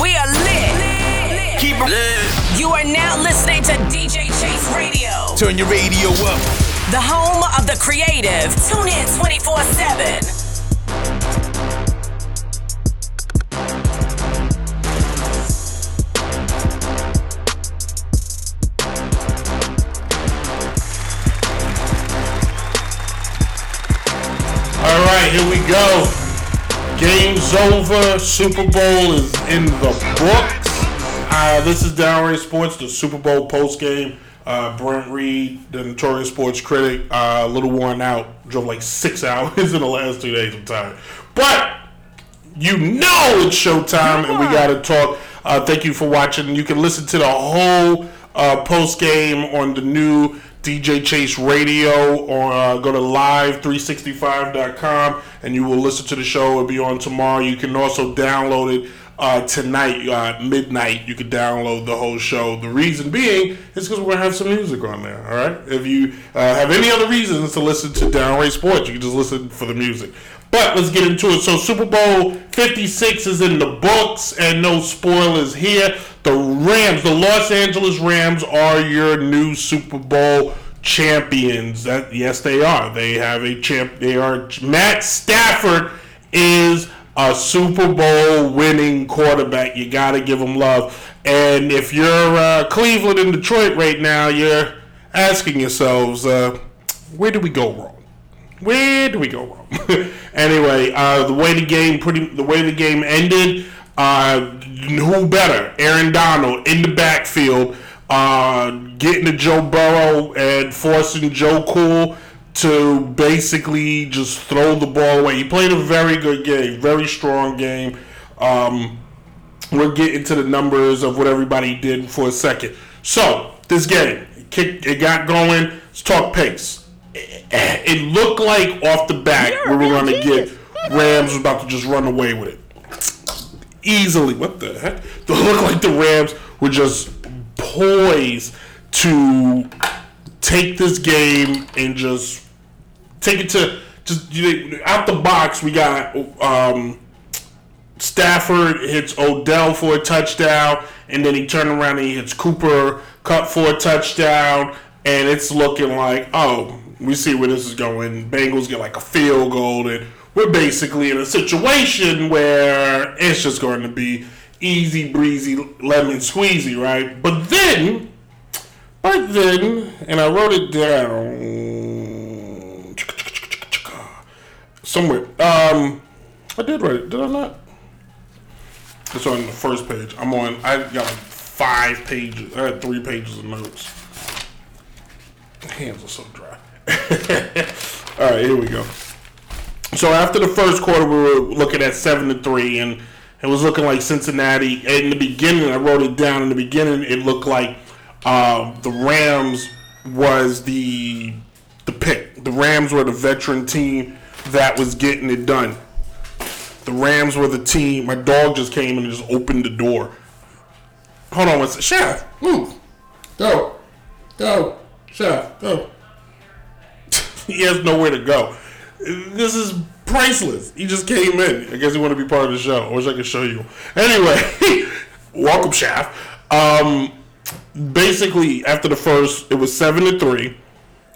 We are lit. Keep it lit. You are now listening to DJ Chase Radio, Turn your radio up. the home of the creative. Tune in 24 7. Game's over. Super Bowl is in the books. Uh, this is Downright Sports, the Super Bowl post game. Uh, Brent Reed, the notorious sports critic, uh, a little worn out. Drove like six hours in the last two days. I'm tired. But you know it's showtime and we got to talk. Uh, thank you for watching. You can listen to the whole uh, post game on the new DJ Chase Radio or uh, go to live365.com and you will listen to the show. It'll be on tomorrow. You can also download it uh, tonight, uh, midnight. You can download the whole show. The reason being is because we're going to have some music on there. All right. If you uh, have any other reasons to listen to Downright Sports, you can just listen for the music. But let's get into it. So Super Bowl 56 is in the books, and no spoilers here. The Rams, the Los Angeles Rams, are your new Super Bowl champions. That yes, they are. They have a champ. They are. Matt Stafford is a Super Bowl winning quarterback. You got to give him love. And if you're uh, Cleveland and Detroit right now, you're asking yourselves, uh, where do we go wrong? Where do we go wrong? anyway, uh, the way the game pretty the way the game ended, uh, who better? Aaron Donald in the backfield, uh, getting to Joe Burrow and forcing Joe Cool to basically just throw the ball away. He played a very good game, very strong game. Um, we'll get into the numbers of what everybody did for a second. So this game, it kicked, it got going. Let's talk pace. It, it looked like off the bat we were going to get Rams was about to just run away with it easily. What the heck? It look like the Rams were just poised to take this game and just take it to just out the box. We got um, Stafford hits Odell for a touchdown, and then he turned around and he hits Cooper Kupp for a touchdown, and it's looking like oh, we see where this is going. Bengals get like a field goal, and we're basically in a situation where it's just going to be easy breezy lemon squeezy, right? But then, but then, and I wrote it down somewhere. Um, I did write it. Did I not? It's on the first page. I'm on. I got like five pages. I had three pages of notes. Hands are so dry. All right, here we go. So after the first quarter, we were looking at seven to three, and it was looking like Cincinnati. In the beginning, I wrote it down. In the beginning, it looked like uh, the Rams was the the pick. The Rams were the veteran team that was getting it done. The Rams were the team. My dog just came and just opened the door. Hold on one second. Chef, move. Go. Go. Chef, go. he has nowhere to go. This is priceless. He just came in. I guess he wanted to be part of the show. I wish I could show you. Anyway, welcome, Chef. Um, basically, after the first, it was seven to three,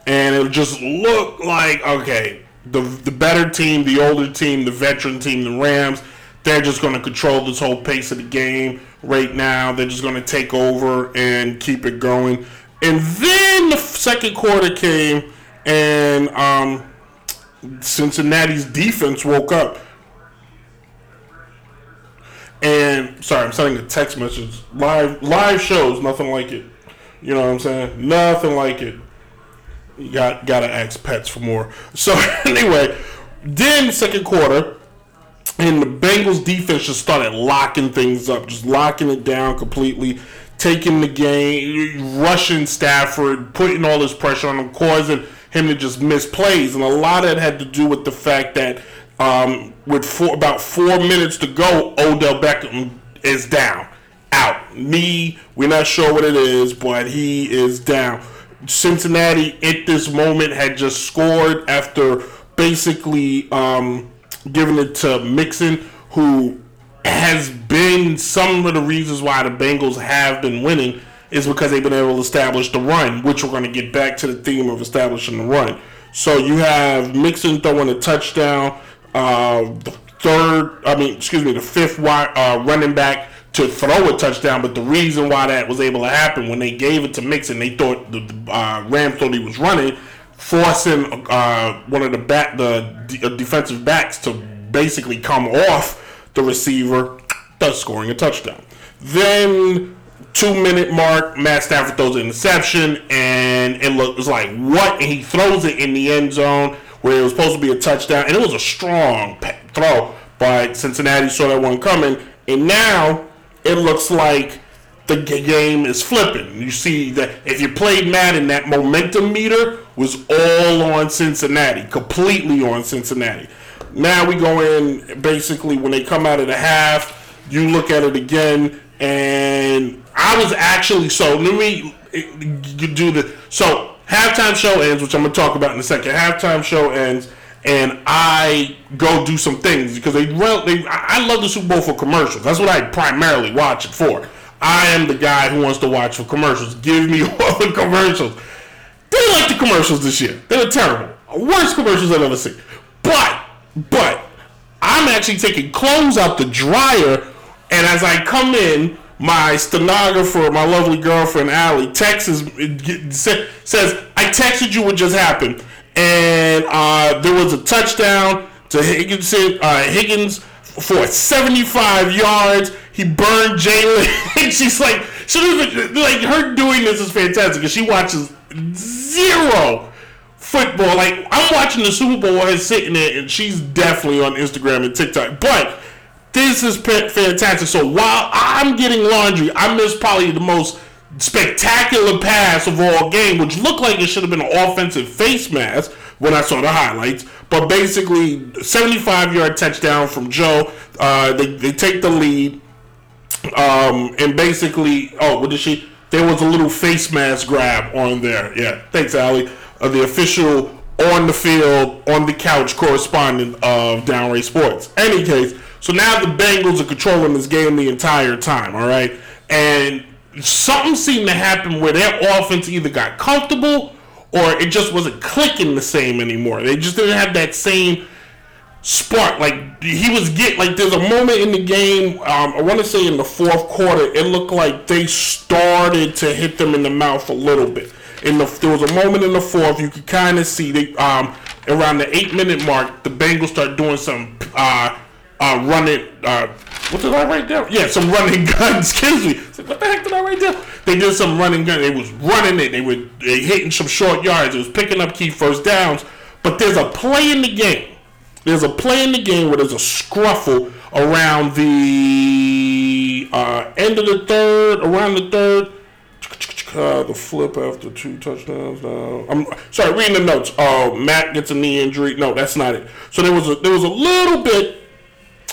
and it just looked like okay, the the better team, the older team, the veteran team, the Rams. They're just going to control this whole pace of the game right now. They're just going to take over and keep it going. And then the second quarter came, and um, Cincinnati's defense woke up. And sorry, I'm sending a text message. Live live shows, nothing like it. You know what I'm saying? Nothing like it. You got gotta ask pets for more. So anyway, then second quarter, and the Bengals defense just started locking things up, just locking it down completely, taking the game, rushing Stafford, putting all this pressure on him, causing him to just miss plays. And a lot of it had to do with the fact that um, with four, about four minutes to go, Odell Beckham is down, out. Me, we're not sure what it is, but he is down. Cincinnati at this moment had just scored after basically um, giving it to Mixon, who has been some of the reasons why the Bengals have been winning is because they've been able to establish the run, which we're going to get back to the theme of establishing the run. So you have Mixon throwing a touchdown, uh, the third, I mean, excuse me, the fifth wide, uh, running back to throw a touchdown. But the reason why that was able to happen when they gave it to Mixon, they thought the, the uh, Rams thought he was running, forcing uh, one of the back the d- uh, defensive backs to basically come off the receiver, thus scoring a touchdown. Then two minute mark, Matt Stafford throws an interception, and it looks like what? And he throws it in the end zone where it was supposed to be a touchdown, and it was a strong throw, but Cincinnati saw that one coming, and now it looks like the game is flipping. You see that if you played Madden, that momentum meter was all on Cincinnati, completely on Cincinnati. Now we go in basically when they come out of the half, you look at it again, and I was actually so let me do the so halftime show ends, which I'm gonna talk about in a second. Halftime show ends, and I go do some things because they well they I love the Super Bowl for commercials. That's what I primarily watch it for. I am the guy who wants to watch for commercials. Give me all the commercials. They like the commercials this year. They were terrible. Worst commercials I've ever seen. But but I'm actually taking clothes out the dryer, and as I come in, my stenographer, my lovely girlfriend Allie, texts says, "I texted you what just happened." and uh, there was a touchdown to Higgins. Uh, Higgins for 75 yards. He burned Jalen. She's like, she like her doing this is fantastic because she watches zero football. Like I'm watching the Super Bowl and sitting there, and she's definitely on Instagram and TikTok. But this is fantastic. So while I'm getting laundry, I missed probably the most spectacular pass of all game, which looked like it should have been an offensive face mask when I saw the highlights. But basically, 75 yard touchdown from Joe. Uh, they, they take the lead. Um, and basically, oh, what did she? There was a little face mask grab on there. Yeah, thanks, Allie. Uh, the official on the field, on the couch correspondent of Downright Sports. Any case, so now the Bengals are controlling this game the entire time, all right? And something seemed to happen where their offense either got comfortable or it just wasn't clicking the same anymore. They just didn't have that same spark. Like he was get like there's a moment in the game. Um, I want to say in the fourth quarter, it looked like they started to hit them in the mouth a little bit. In the there was a moment in the fourth you could kind of see they um around the eight minute mark the Bengals start doing some uh uh running uh what did I write down? Yeah, some running guns. Excuse me. Like, what the heck did I write down? They did some running gun. They was running it. They were they hitting some short yards. It was picking up key first downs. But there's a play in the game. There's a play in the game where there's a scruffle around the uh, end of the third, around the third. Uh, the flip after two touchdowns. Now I'm sorry, reading the notes. Oh, Matt gets a knee injury. No, that's not it. So there was a there was a little bit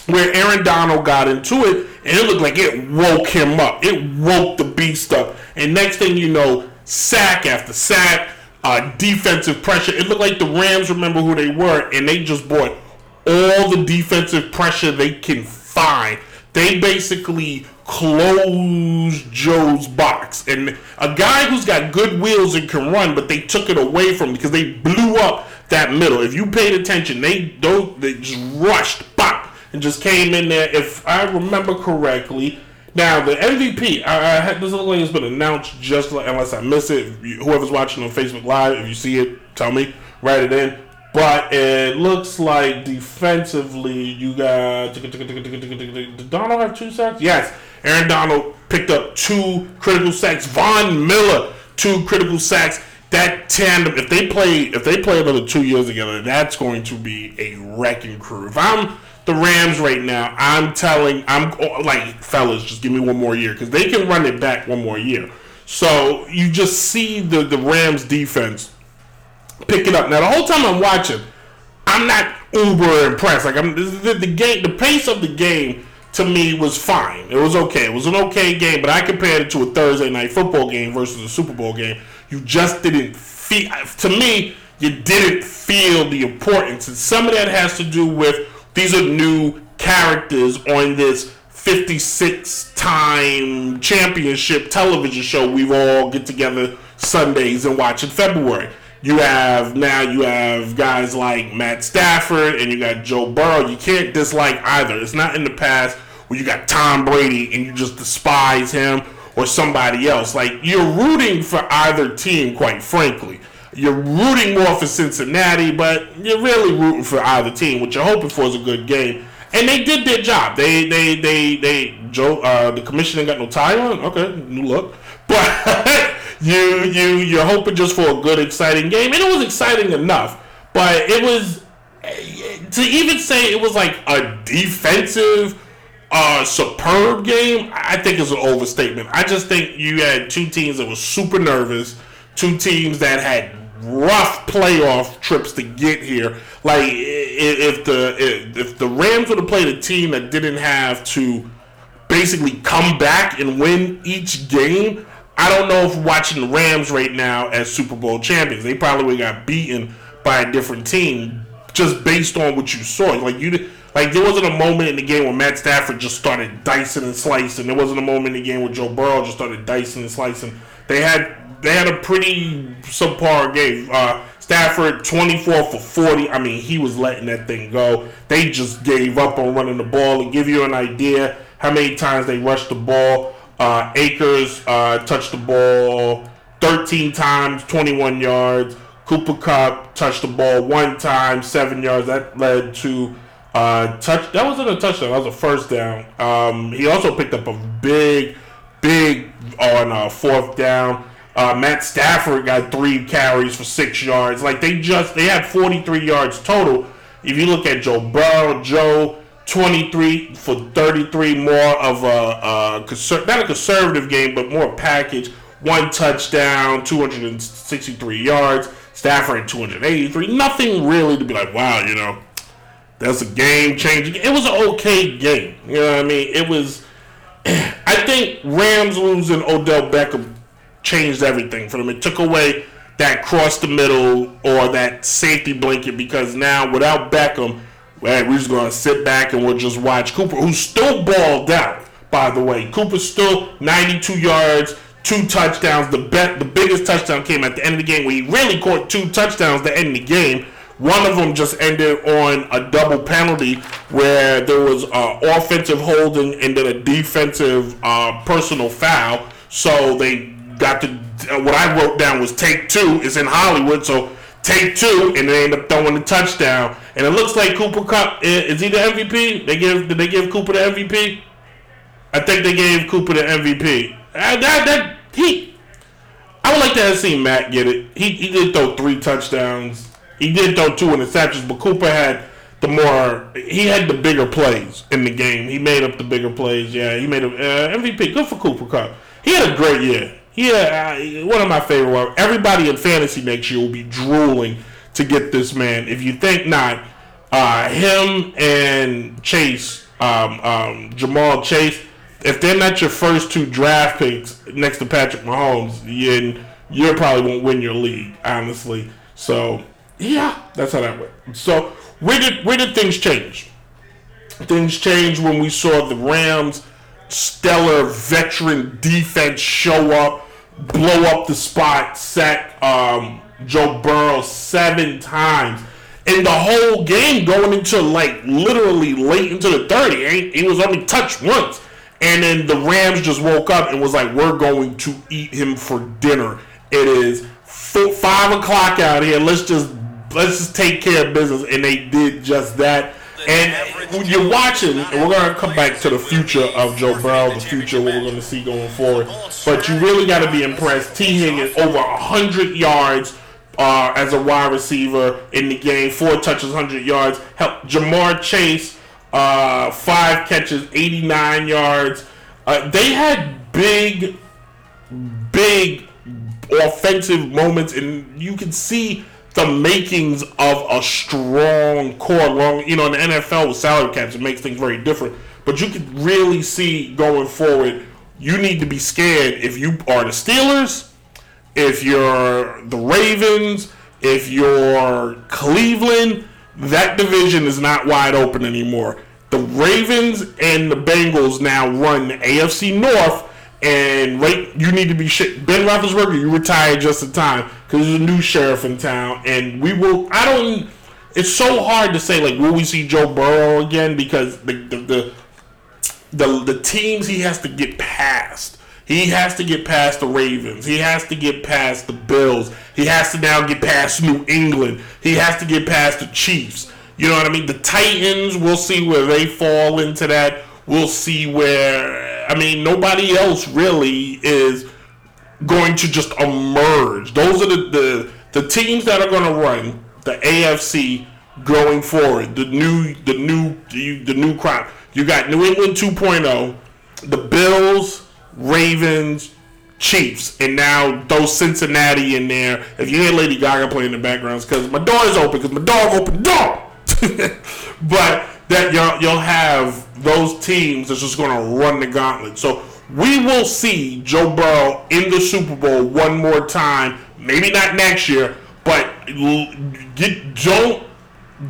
where Aaron Donald got into it, and it looked like it woke him up. It woke the beast up. And next thing you know, sack after sack, uh, defensive pressure. It looked like the Rams remember who they were, and they just bought all the defensive pressure they can find. They basically closed Joe's box. And a guy who's got good wheels and can run, but they took it away from because they blew up that middle. If you paid attention, they don't they just rushed, bop, and just came in there. If I remember correctly, now the MVP, I, I had, this look like it's been announced just like unless I miss it. Whoever's watching on Facebook Live, if you see it, tell me, write it in. But it looks like defensively, you got. Did Donald have two sacks? Yes. Aaron Donald picked up two critical sacks. Von Miller, two critical sacks. That tandem, if they play, if they play another two years together, that's going to be a wrecking crew. If I'm the Rams right now, I'm telling, I'm like, fellas, just give me one more year because they can run it back one more year. So you just see the the Rams defense pick it up. Now the whole time I'm watching, I'm not uber impressed. Like I'm the, the game, the pace of the game to me was fine. It was okay. It was an okay game, but I compared it to a Thursday night football game versus a Super Bowl game. You just didn't feel. To me, you didn't feel the importance, and some of that has to do with these are new characters on this 56 time championship television show we all get together Sundays and watch in February. You have now you have guys like Matt Stafford and you got Joe Burrow. You can't dislike either. It's not in the past where you got Tom Brady and you just despise him or somebody else. Like you're rooting for either team, quite frankly. You're rooting more for Cincinnati, but you're really rooting for either team. What you're hoping for is a good game. And they did their job. They they they they Joe uh, the commissioner got no tie on. Okay, new look. But you you you're hoping just for a good, exciting game, and it was exciting enough. But it was to even say it was like a defensive, uh, superb game. I think is an overstatement. I just think you had two teams that were super nervous, two teams that had rough playoff trips to get here. Like if the if the Rams would have played a team that didn't have to basically come back and win each game, I don't know if watching the Rams right now as Super Bowl champions, they probably would got beaten by a different team just based on what you saw. Like you, like there wasn't a moment in the game where Matt Stafford just started dicing and slicing. There wasn't a moment in the game where Joe Burrow just started dicing and slicing. They had they had a pretty subpar game. Uh, Stafford 24 for 40. I mean, he was letting that thing go. They just gave up on running the ball. To give you an idea how many times they rushed the ball. Uh, uh, touched the ball 13 times, 21 yards. Cooper Kupp touched the ball one time, seven yards. That led to uh, touch. That wasn't a touchdown. That was a first down. Um, he also picked up a big, big on uh, fourth down. Uh, Matt Stafford got three carries for six yards. Like they just they had 43 yards total. If you look at Joe Burrow, Joe 23 for 33 more of a, a conser- not a conservative game, but more package. One touchdown, 263 yards. Stafford 283. Nothing really to be like, wow, you know, that's a game changing. It was an okay game. You know what I mean? It was. I think Rams losing Odell Beckham changed everything for them. It took away that cross the middle or that safety blanket because now without Beckham we're just going to sit back and we'll just watch Cooper, who's still balled out, by the way. Cooper's still 92 yards, two touchdowns. The bet, the biggest touchdown came at the end of the game where he really caught two touchdowns the end the game. One of them just ended on a double penalty where there was uh, offensive holding and then a defensive uh, personal foul. So they got to, what I wrote down was take two. It's in Hollywood, so take two, and they end up throwing the touchdown. And it looks like Cooper Kupp is he the MVP? They give did they give Cooper the MVP? I think they gave Cooper the MVP. Uh, that, that he, I would like to have seen Matt get it. He he did throw three touchdowns. He did throw two interceptions, but Cooper had the more he had the bigger plays in the game. He made up the bigger plays. Yeah, he made a uh, MVP. Good for Cooper Kupp. He had a great year. Yeah, one of my favorite ones. Everybody in fantasy next year will be drooling to get this man. If you think not, uh, him and Chase, um, um, Ja'Marr Chase, if they're not your first two draft picks next to Patrick Mahomes, you you probably won't win your league, honestly. So yeah, that's how that went. So where did where did things change? Things changed when we saw the Rams' stellar veteran defense show up blow up the spot, sack um, Joe Burrow seven times. In the whole game, going into like literally late into the 30, he was only touched once. And then the Rams just woke up and was like, "We're going to eat him for dinner." It is four, five o'clock out here. Let's just let's just take care of business, and they did just that. And when you're watching, and we're going to come back to the future of Joe Burrow, the future what we're going to see going forward. But you really got to be impressed. Tee Higgins over 100 yards uh, as a wide receiver in the game, four touches, 100 yards. Help Ja'Marr Chase, uh, five catches, 89 yards. Uh, they had big, big offensive moments, and you can see the makings of a strong core. Long, you know, in the NFL with salary caps, it makes things very different. But you can really see going forward, you need to be scared if you are the Steelers, if you're the Ravens, if you're Cleveland. That division is not wide open anymore. The Ravens and the Bengals now run the AFC North, and right, you need to be shit. Ben Roethlisberger, you retired just in time because there's a new sheriff in town, and we will. I don't. It's so hard to say like, will we see Joe Burrow again? Because the the the, the, the teams he has to get past. He has to get past the Ravens. He has to get past the Bills. He has to now get past New England. He has to get past the Chiefs. You know what I mean? The Titans, we'll see where they fall into that. We'll see where, I mean, nobody else really is going to just emerge. Those are the, the, the teams that are going to run the AFC going forward. The new, the new, the new crop. You got New England 2.0, the Bills, Ravens, Chiefs, and now those Cincinnati in there. If you hear Lady Gaga playing in the background, because my door is open, because my dog opened door. but that you'll, you'll have those teams that's just going to run the gauntlet. So we will see Joe Burrow in the Super Bowl one more time. Maybe not next year, but get, don't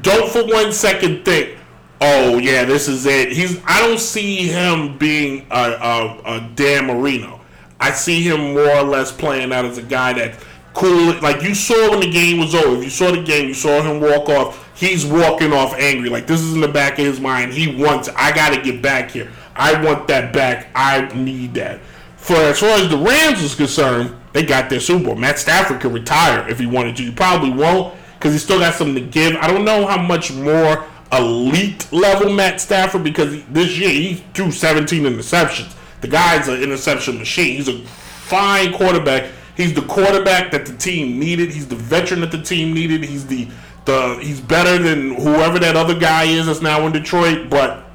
don't for one second think, oh yeah, this is it. He's I don't see him being a, a, a Dan Marino. I see him more or less playing out as a guy that cool. Like you saw when the game was over. If you saw the game, you saw him walk off he's walking off angry. Like this is in the back of his mind. He wants. I got to get back here. I want that back. I need that. For as far as the Rams is concerned, they got their Super Bowl. Matt Stafford could retire if he wanted to. He probably won't because he still got something to give. I don't know how much more elite level Matt Stafford because this year he threw 17 interceptions. The guy's an interception machine. He's a fine quarterback. He's the quarterback that the team needed. He's the veteran that the team needed. He's the the he's better than whoever that other guy is that's now in Detroit. But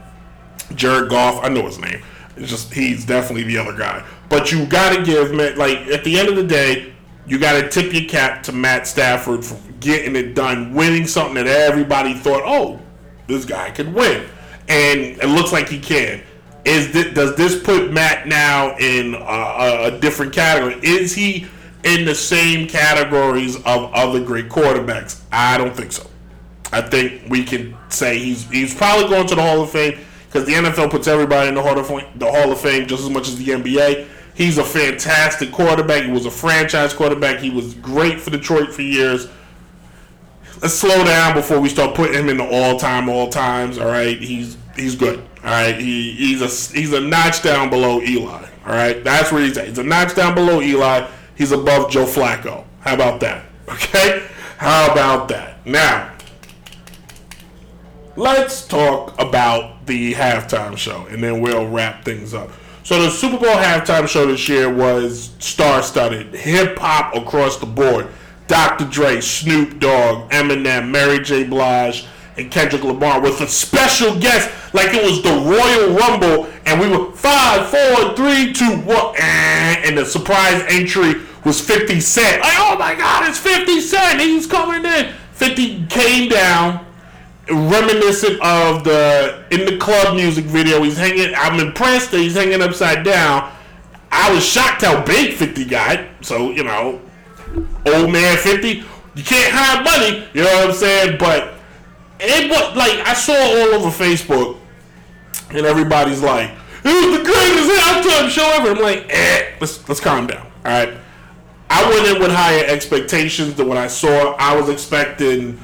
Jared Goff, I know his name. It's just he's definitely the other guy. But you got to give Matt, like at the end of the day, you got to tip your cap to Matt Stafford for getting it done, winning something that everybody thought, oh, this guy could win, and it looks like he can. Is this, does this put Matt now in a, a different category? Is he? in the same categories of other great quarterbacks? I don't think so. I think we can say he's he's probably going to the Hall of Fame because the NFL puts everybody in the Hall of Fame, the Hall of Fame just as much as the NBA. He's a fantastic quarterback. He was a franchise quarterback. He was great for Detroit for years. Let's slow down before we start putting him in the all-time all times. All right, he's he's good. All right, he, he's a he's a notch down below Eli. All right, that's where he's at. He's a notch down below Eli he's above Joe Flacco. How about that? Okay? How about that? Now, let's talk about the halftime show and then we'll wrap things up. So, the Super Bowl halftime show this year was star studded, hip hop across the board. Dr. Dre, Snoop Dogg, Eminem, Mary J. Blige, and Kendrick Lamar with a special guest, like it was the Royal Rumble, and we were five, four, three, two, one, and the surprise entry was 50 Cent. Like, oh my God, it's 50 Cent. He's coming in. 50 came down, reminiscent of the in the club music video. He's hanging. I'm impressed that he's hanging upside down. I was shocked how big 50 got. So you know, old man 50. You can't hide money. You know what I'm saying? But it was like I saw all over Facebook, and everybody's like, "It was the greatest halftime show ever." I'm like, "Eh, let's let's calm down." All right, I went in with higher expectations than what I saw. I was expecting,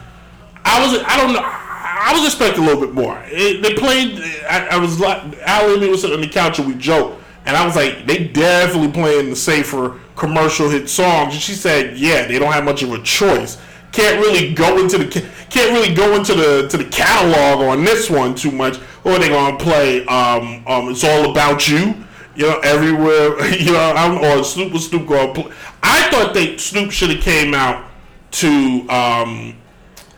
I was I don't know. I was expecting a little bit more. It, they played. I, I was like, Al and me was sitting on the couch and we joked, and I was like, they definitely playing the safer commercial hit songs. And she said, yeah, they don't have much of a choice can't really go into the can't really go into the to the catalog on this one too much. Or they gonna play um, um it's all about you. You know, everywhere. You know, I'm or Snoop or Snoop gonna play. I thought they Snoop should have came out to um,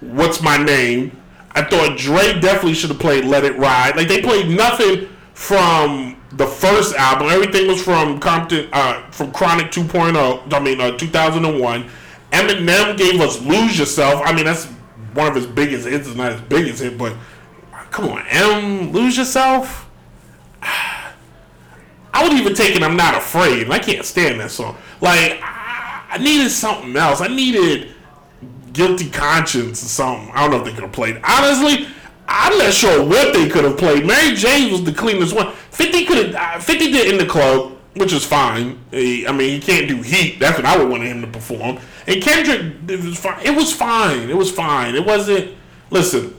what's my name. I thought Dre definitely should have played Let It Ride. Like they played nothing from the first album. Everything was from Compton, uh, from Chronic 2.0. I mean, uh, 2001 Eminem gave us "Lose Yourself." I mean, that's one of his biggest hits. It's not his biggest hit, but come on, M, "Lose Yourself." I would even take it. I'm not afraid. I can't stand that song. Like I needed something else. I needed guilty conscience or something. I don't know if they could have played. Honestly, I'm not sure what they could have played. Mary J was the cleanest one. Fifty could have. Uh, Fifty did in the club, which is fine. I mean, he can't do Heat. That's what I would want him to perform. And Kendrick, it was fine. It was fine. It was fine. It wasn't. Listen,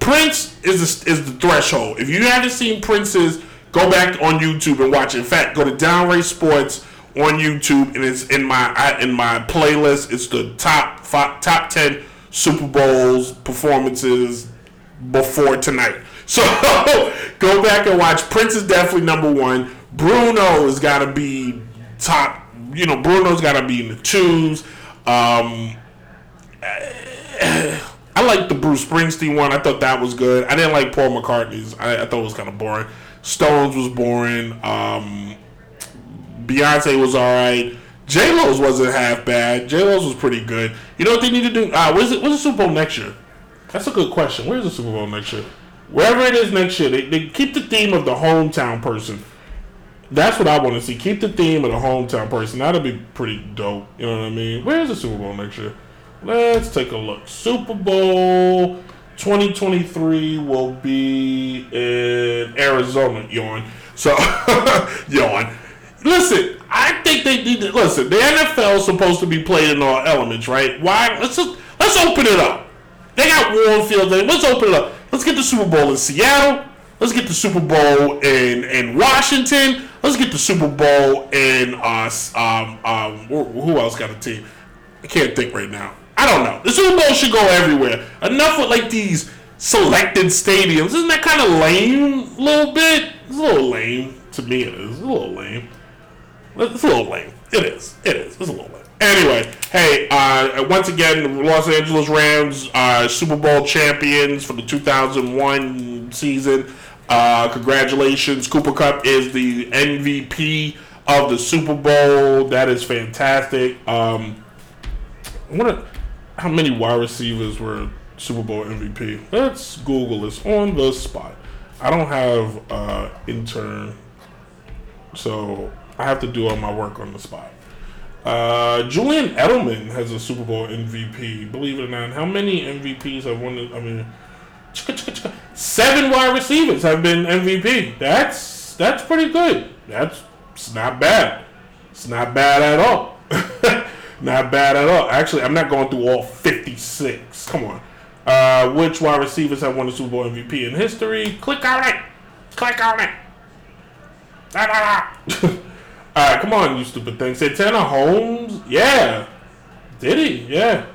Prince is the, is the threshold. If you haven't seen Prince's, go back on YouTube and watch. In fact, go to Downright Sports on YouTube, and it's in my in my playlist. It's the top five, top ten Super Bowls performances before tonight. So go back and watch. Prince is definitely number one. Bruno has got to be top. You know, Bruno's got to be in the twos. Um, I like the Bruce Springsteen one. I thought that was good. I didn't like Paul McCartney's. I, I thought it was kind of boring. Stones was boring. Um, Beyonce was all right. J Lo's wasn't half bad. J Lo's was pretty good. You know what they need to do? Uh, where's it? What's the Super Bowl next year? That's a good question. Where's the Super Bowl next year? Wherever it is next year, they, they keep the theme of the hometown person. That's what I want to see. Keep the theme of the hometown person. That'll be pretty dope. You know what I mean? Where's the Super Bowl next year? Let's take a look. Super Bowl 2023 will be in Arizona. Yawn. So, yawn. Listen, I think they need to listen. The NFL is supposed to be played in all elements, right? Why? Let's just, let's open it up. They got warm field. Let's open it up. Let's get the Super Bowl in Seattle. Let's get the Super Bowl in in Washington. Let's get the Super Bowl in us. Um, um, who else got a team? I can't think right now. I don't know. The Super Bowl should go everywhere. Enough with like these selected stadiums. Isn't that kind of lame? A little bit. It's a little lame to me. It is. It's a little lame. It's a little lame. It is. It is. It's a little lame. Anyway, hey, uh, once again, Los Angeles Rams are Super Bowl champions for the 2001 season. Uh, congratulations. Cooper Kupp is the MVP of the Super Bowl. That is fantastic. Um, what? how many wide receivers were Super Bowl MVP? Let's Google this on the spot. I don't have uh, intern, so I have to do all my work on the spot. Uh, Julian Edelman has a Super Bowl MVP. Believe it or not, how many MVPs have won? I mean, seven wide receivers have been MVP. That's that's pretty good. That's it's not bad. It's not bad at all. Not bad at all. Actually, I'm not going through all 56. Come on. Uh, which wide receivers have won the Super Bowl MVP in history? Click on it. Click on it. All right, come on, you stupid thing. Santana Holmes? Yeah. Did he? Yeah.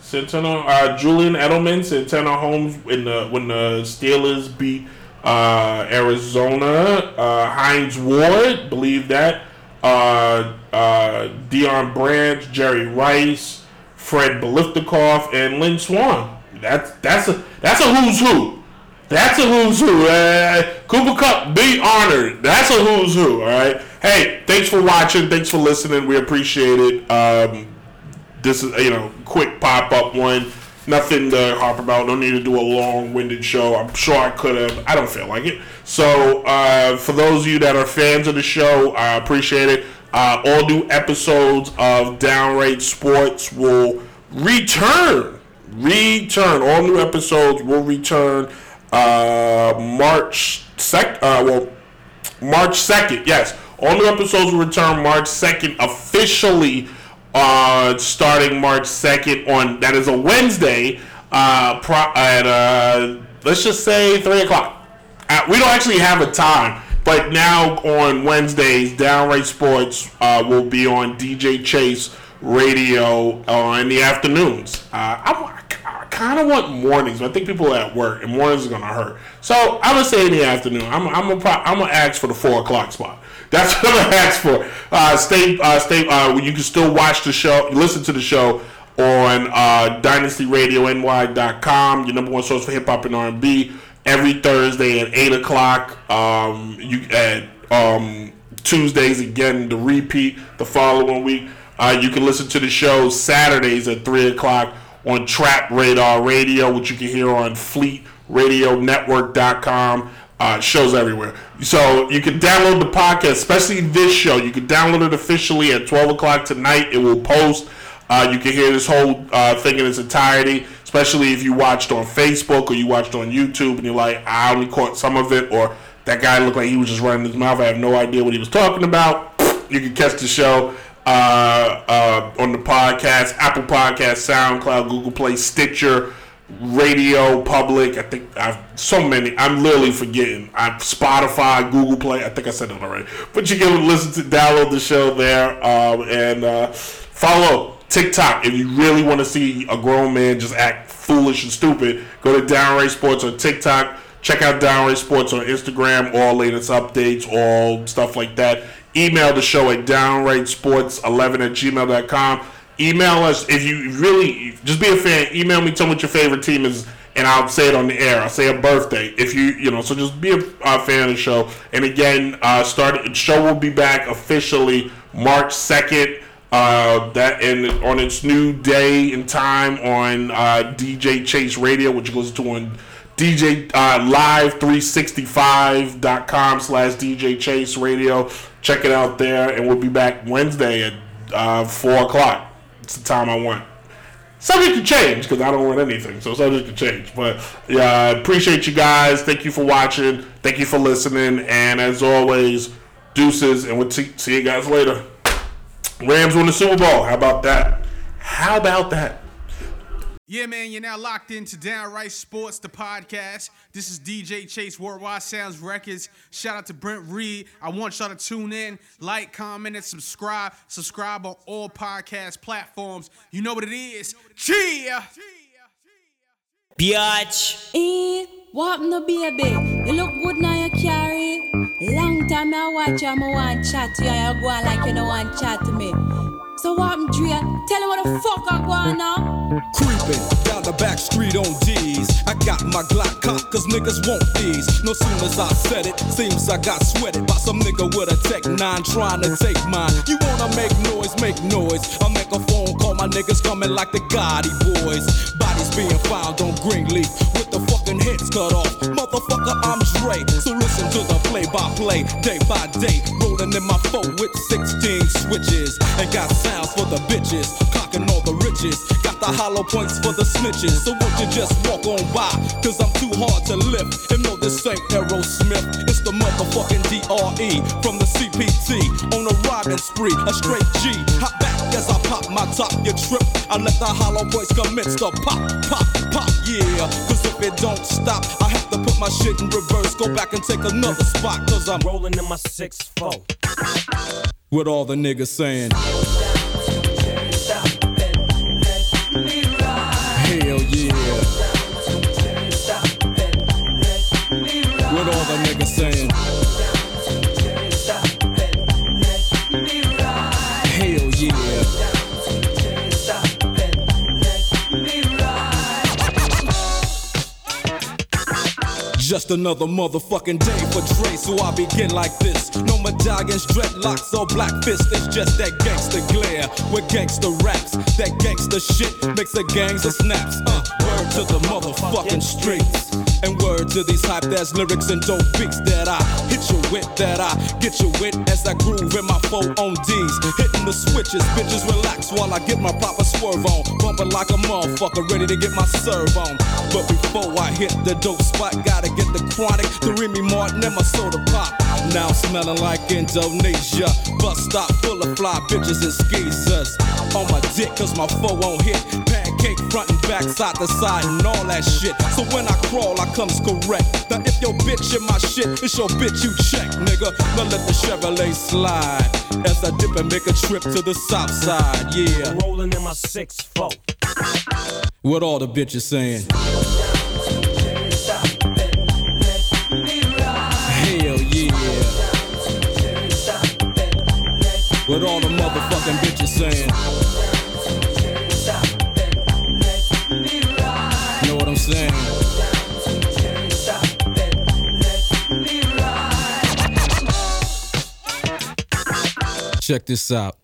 Santana, uh, Julian Edelman, Santana Holmes in the when the Steelers beat uh, Arizona. Uh, Hines Ward, believe that uh, uh, Deion Branch, Jerry Rice, Fred Biletnikoff, and Lynn Swann. That's that's a that's a who's who. That's a who's who. Uh, Cooper Kupp, be honored. That's a who's who. All right. Hey, thanks for watching. Thanks for listening. We appreciate it. Um, this is you know quick pop up one. Nothing to harp about. Don't need to do a long winded show. I'm sure I could have. I don't feel like it. So, uh, for those of you that are fans of the show, I appreciate it. Uh, all new episodes of Downright Sports will return. Return. All new episodes will return uh, March 2nd. Uh, well, March 2nd. Yes. All new episodes will return March 2nd officially uh, starting March 2nd on that is a Wednesday uh, pro, at uh, let's just say 3 o'clock. Uh, we don't actually have a time, but now on Wednesdays, Downright Sports uh, will be on DJ Chase Radio uh, in the afternoons. I, kind of want mornings, but I think people are at work, and mornings are gonna hurt. So I'm gonna say in the afternoon. I'm I'm I'm gonna ask for the four o'clock spot. That's what I'm gonna ask for. Uh, stay, uh, stay. Uh, you can still watch the show, listen to the show on uh, DynastyRadioNY.com, your number one source for hip hop and R&B. Every Thursday at eight o'clock. Um, you at um, Tuesdays again the repeat the following week. Uh, you can listen to the show Saturdays at three o'clock on Trap Radar Radio, which you can hear on FleetRadioNetwork.com. Uh, shows everywhere. So you can download the podcast, especially this show. You can download it officially at 12 o'clock tonight. It will post. Uh, you can hear this whole uh, thing in its entirety. especially if you watched on Facebook or you watched on YouTube and you're like, I only caught some of it, or that guy looked like he was just running his mouth. I have no idea what he was talking about. You can catch the show uh, uh, on the podcast, Apple Podcast, SoundCloud, Google Play, Stitcher, Radio Public. I think I've so many. I'm literally forgetting. I'm Spotify, Google Play. I think I said it already. But you can listen to download the show there um, and uh, follow TikTok if you really want to see a grown man just act foolish and stupid. Go to Downright Sports on TikTok. Check out Downright Sports on Instagram. All latest updates, all stuff like that. Email the show at downrightsports11 at gmail.com. Email us if you really just be a fan. Email me, tell me what your favorite team is, and I'll say it on the air. I'll say a birthday if you you know. So just be a, a fan of the show. And again, uh, start show will be back officially March second. Uh, that and on its new day and time on uh, DJ Chase Radio, which goes to on DJ uh, Live365.com slash DJ Chase Radio. Check it out there, and we'll be back Wednesday at uh, 4 o'clock. It's the time I want. Subject to change because I don't want anything, so subject to change. But yeah, I appreciate you guys. Thank you for watching. Thank you for listening. And as always, deuces, and we'll t- see you guys later. Rams won the Super Bowl. How about that? How about that? Yeah, man, you're now locked into Downright Sports, the podcast. This is DJ Chase, Worldwide Sounds Records. Shout out to Brent Reed. I want y'all to tune in, like, comment, and subscribe. Subscribe on all podcast platforms. You know what it is. Cheer! Biatch! Eh, what no baby? You look good now you carry. Long time I watch you, I want chat to you. You go on like you don't want chat to me. So what I'm Dre? Tell me what the fuck I go on now. Creeping down the back street on D's. I got my Glock cock, cause niggas want these. No sooner as I said it, seems I got sweated by some nigga with a Tech 9 trying to take mine. You wanna make noise, make noise. I make a phone call, my niggas coming like the Gotti boys. Bodies being found on Greenleaf with the fucking heads cut off. Motherfucker, I'm Dre. So listen to the play by play, day by day. Rolling in my phone with 16 switches. And got sounds for the bitches, clocking all the riches. Got the hollow points for the snitches. So won't you just walk on by? Cause I'm too hard to lift. And no, this ain't Aerosmith. It's the motherfucking DRE from the CPT. On a riding spree, a straight G. Hop back as I pop my top, you trip. I let the hollow points commence to pop, pop, pop, yeah. Cause if it don't stop, I have to put my shit in reverse. Go back and take another spot. Cause I'm rolling in my 6 4. with all the niggas saying. Niggas saying. Hell yeah. Just another motherfucking day for Dre, so I begin like this. No medallions, dreadlocks, or black fists. It's just that gangster glare with gangster raps. That gangster shit makes the gangs of snaps. Uh, word to the motherfucking streets. And word to these hype ass lyrics and dope beats that I hit you with, that I get you with as I groove in my four on D's. Hitting the switches, bitches relax while I get my proper swerve on. Bumping like a motherfucker, ready to get my serve on. But before I hit the dope spot, gotta get the chronic, the Remy Martin, and my soda pop. Now smelling like Indonesia. Bus stop full of fly bitches and skeezers. On my dick, cause my foe won't hit. Pancake front and back, side to side, and all that shit. So when I crawl, I comes correct. Now if your bitch in my shit, it's your bitch you check, nigga. Now let the Chevrolet slide. As I dip and make a trip to the south side, yeah. Rolling in my 6 4. What all the bitches saying? Hell yeah. What all the motherfucking bitches saying? Check this out.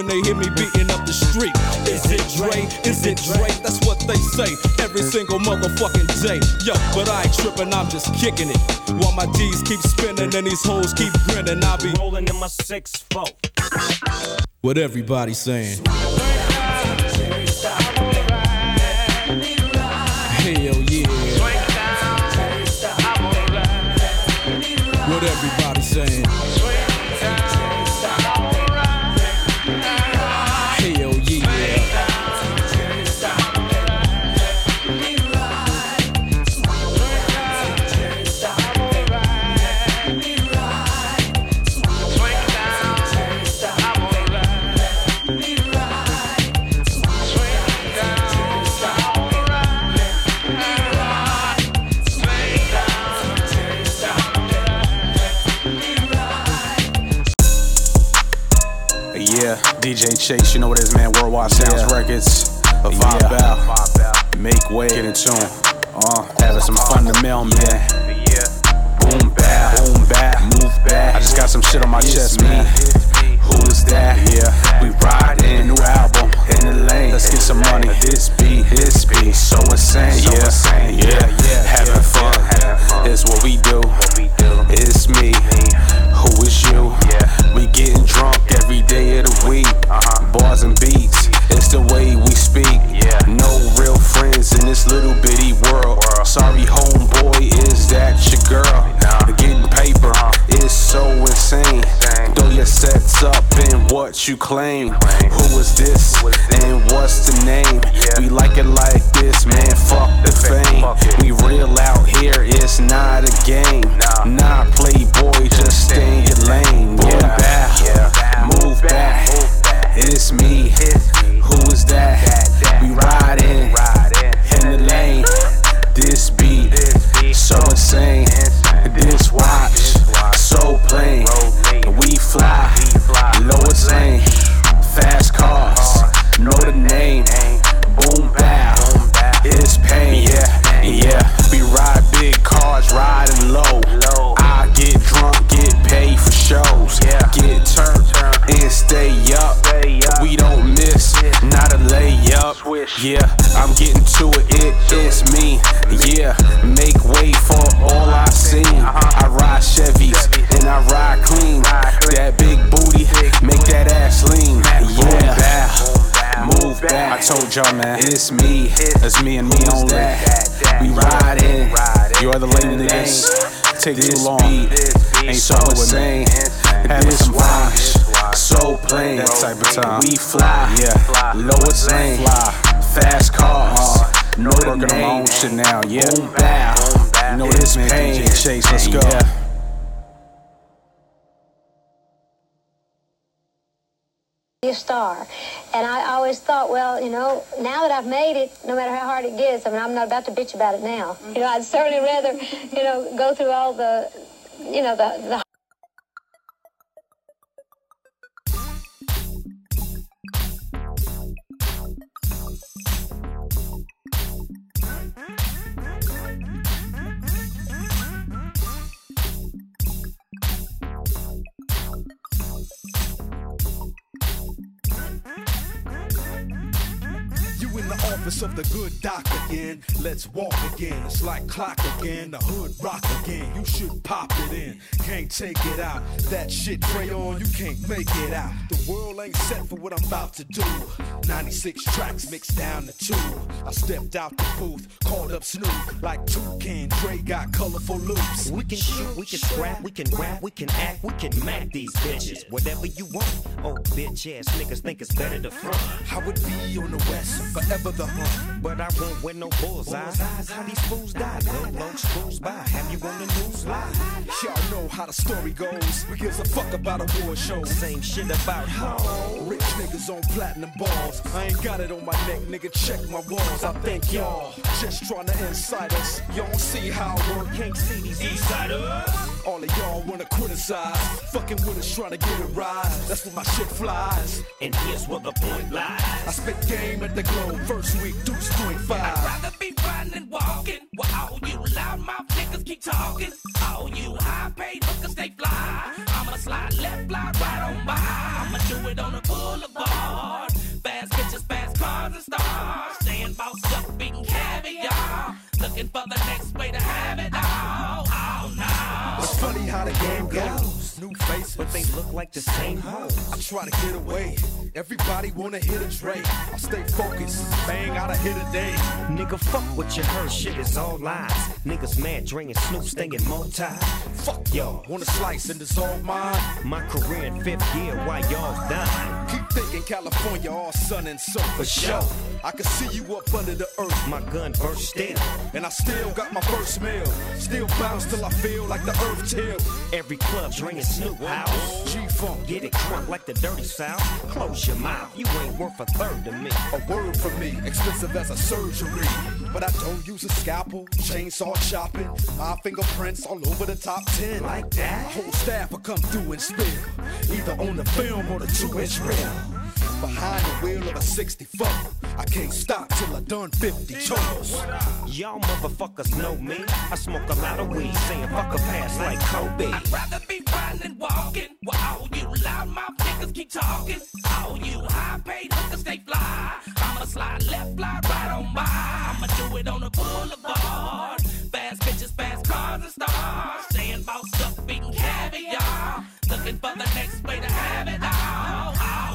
when they hear me beating up the street. Is it Dre? Is it Dre? That's what they say every single motherfucking day. Yo, but I ain't tripping, I'm just kicking it. While my D's keep spinning and these hoes keep grinning, I'll be rolling in my six four. What everybody saying. DJ Chase, you know what it is, man. Worldwide Sounds Records, a vibe out, make way, get in tune. Uh, having some fun to mail, man. Boom bap, boom bap, move back. I just got some shit on my chest, man. Who is that? Yeah, we riding, new album in the lane. Let's get some money. This beat, this beat, so insane. Yeah, yeah, yeah. Having fun, is what we do. It's me. Who is you? We getting drunk every day of the week. Uh-huh. Bars and beats, it's the way we speak. Yeah. No real friends in this little bitty world. Sorry, homeboy, is that your girl? Getting paper uh-huh. Is so insane. Throw your sets up and what you claim. Who is this and what's the name? We like it like this, man. Fuck the fame. We real out here, it's not a game. Nah, playboy, just stay in your lane. Boom back, move back. It's me. Who is that? We riding niggas. Take too long. Ain't so insane. Having some fun. So plain. That type of time. We fly. Yeah. Lowest lane. Fly. Fast cars. Know the Working on my own shit now. Yeah. Boom bow. You know this man, DJ Chase. Let's go. be a star. And I always thought, well, you know, now that I've made it, no matter how hard it gets, I mean, I'm not about to bitch about it now. You know, I'd certainly rather, you know, go through all the, you know, the, the office of the good doc again. Let's walk again. It's like clock again. The hood rock again. You should pop it in. Can't take it out. That shit crayon, you can't make it out. The world ain't set for what I'm about to do. 96 tracks mixed down to two. I stepped out the booth, called up Snoop. Like Toucan, Dre got colorful loops. We can shoot, we can scrap, we can rap, we can act, we can mac these bitches. Whatever you want. Oh, bitch ass niggas think it's better to front. I would be on the west, forever the hunt. But I won't wear no bullseyes. How these fools die? Low, low, screws by. Have you on the news live? Y'all know how the story goes. We gives a fuck about award shows. Same shit about home. Rich niggas on platinum balls. I ain't got it on my neck, nigga. Check my walls. I thank y'all. Just trying to incite us. Don't see how I work. Can't see these insiders. All of y'all wanna criticize. Fucking with us trying to get a rise. That's where my shit flies. And here's where the point lies. I spit game at the globe. First week, Deuce point five. I'd rather be riding and walking. While all you loudmouth niggas keep talking. All you high paid hookers stay fly. I'ma slide left, slide right on by. I'ma do it on the boulevard. Fast bitches, fast cars and stars. Staying bossed up, beating caviar. Looking for the next way to have it all. It's funny how the game goes. New faces, But they look like the same hoes. I try to get away. Everybody wanna hit a Drake. I stay focused. Bang out a hit a day. Nigga, fuck what you heard, shit is all lies. Niggas mad, and Snoop staying multi. Fuck y'all. wanna slice and it's all mine. My career in fifth gear, why y'all dying? Keep thinking California all sun and sun for sure. I can see you up under the earth. My gun burst still. And I still got my first meal. Still bounce till I feel like the earth tilt. Every club, and Snoop house. G-Funk. Get it crunk like the dirty south. Close your mouth, you ain't worth a third to me. A word from me, expensive as a surgery. But I don't use a scalpel, chainsaw chopping. My fingerprints all over the top 10. Like that? Whole staff will come through and spill. Either on the film or the two inch reel. Behind the wheel of a 64. I can't stop till I done 50 chores. Y'all motherfuckers know me. I smoke a lot of weed, saying fuck a pass like Kobe. I'd rather be riding and walking. While all you loudmouth niggas keep talking. All you high paid hookers stay fly. I'ma slide left, slide right on by. I'ma do it on the boulevard. Fast bitches, fast cars and stars. Staying bossed up, beating caviar. Looking for the next way to have it all.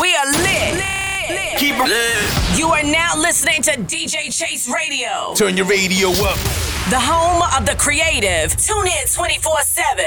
We are lit. Keep it lit. You are now listening to DJ Chase Radio, Turn your radio up. the home of the creative. Tune in 24 7.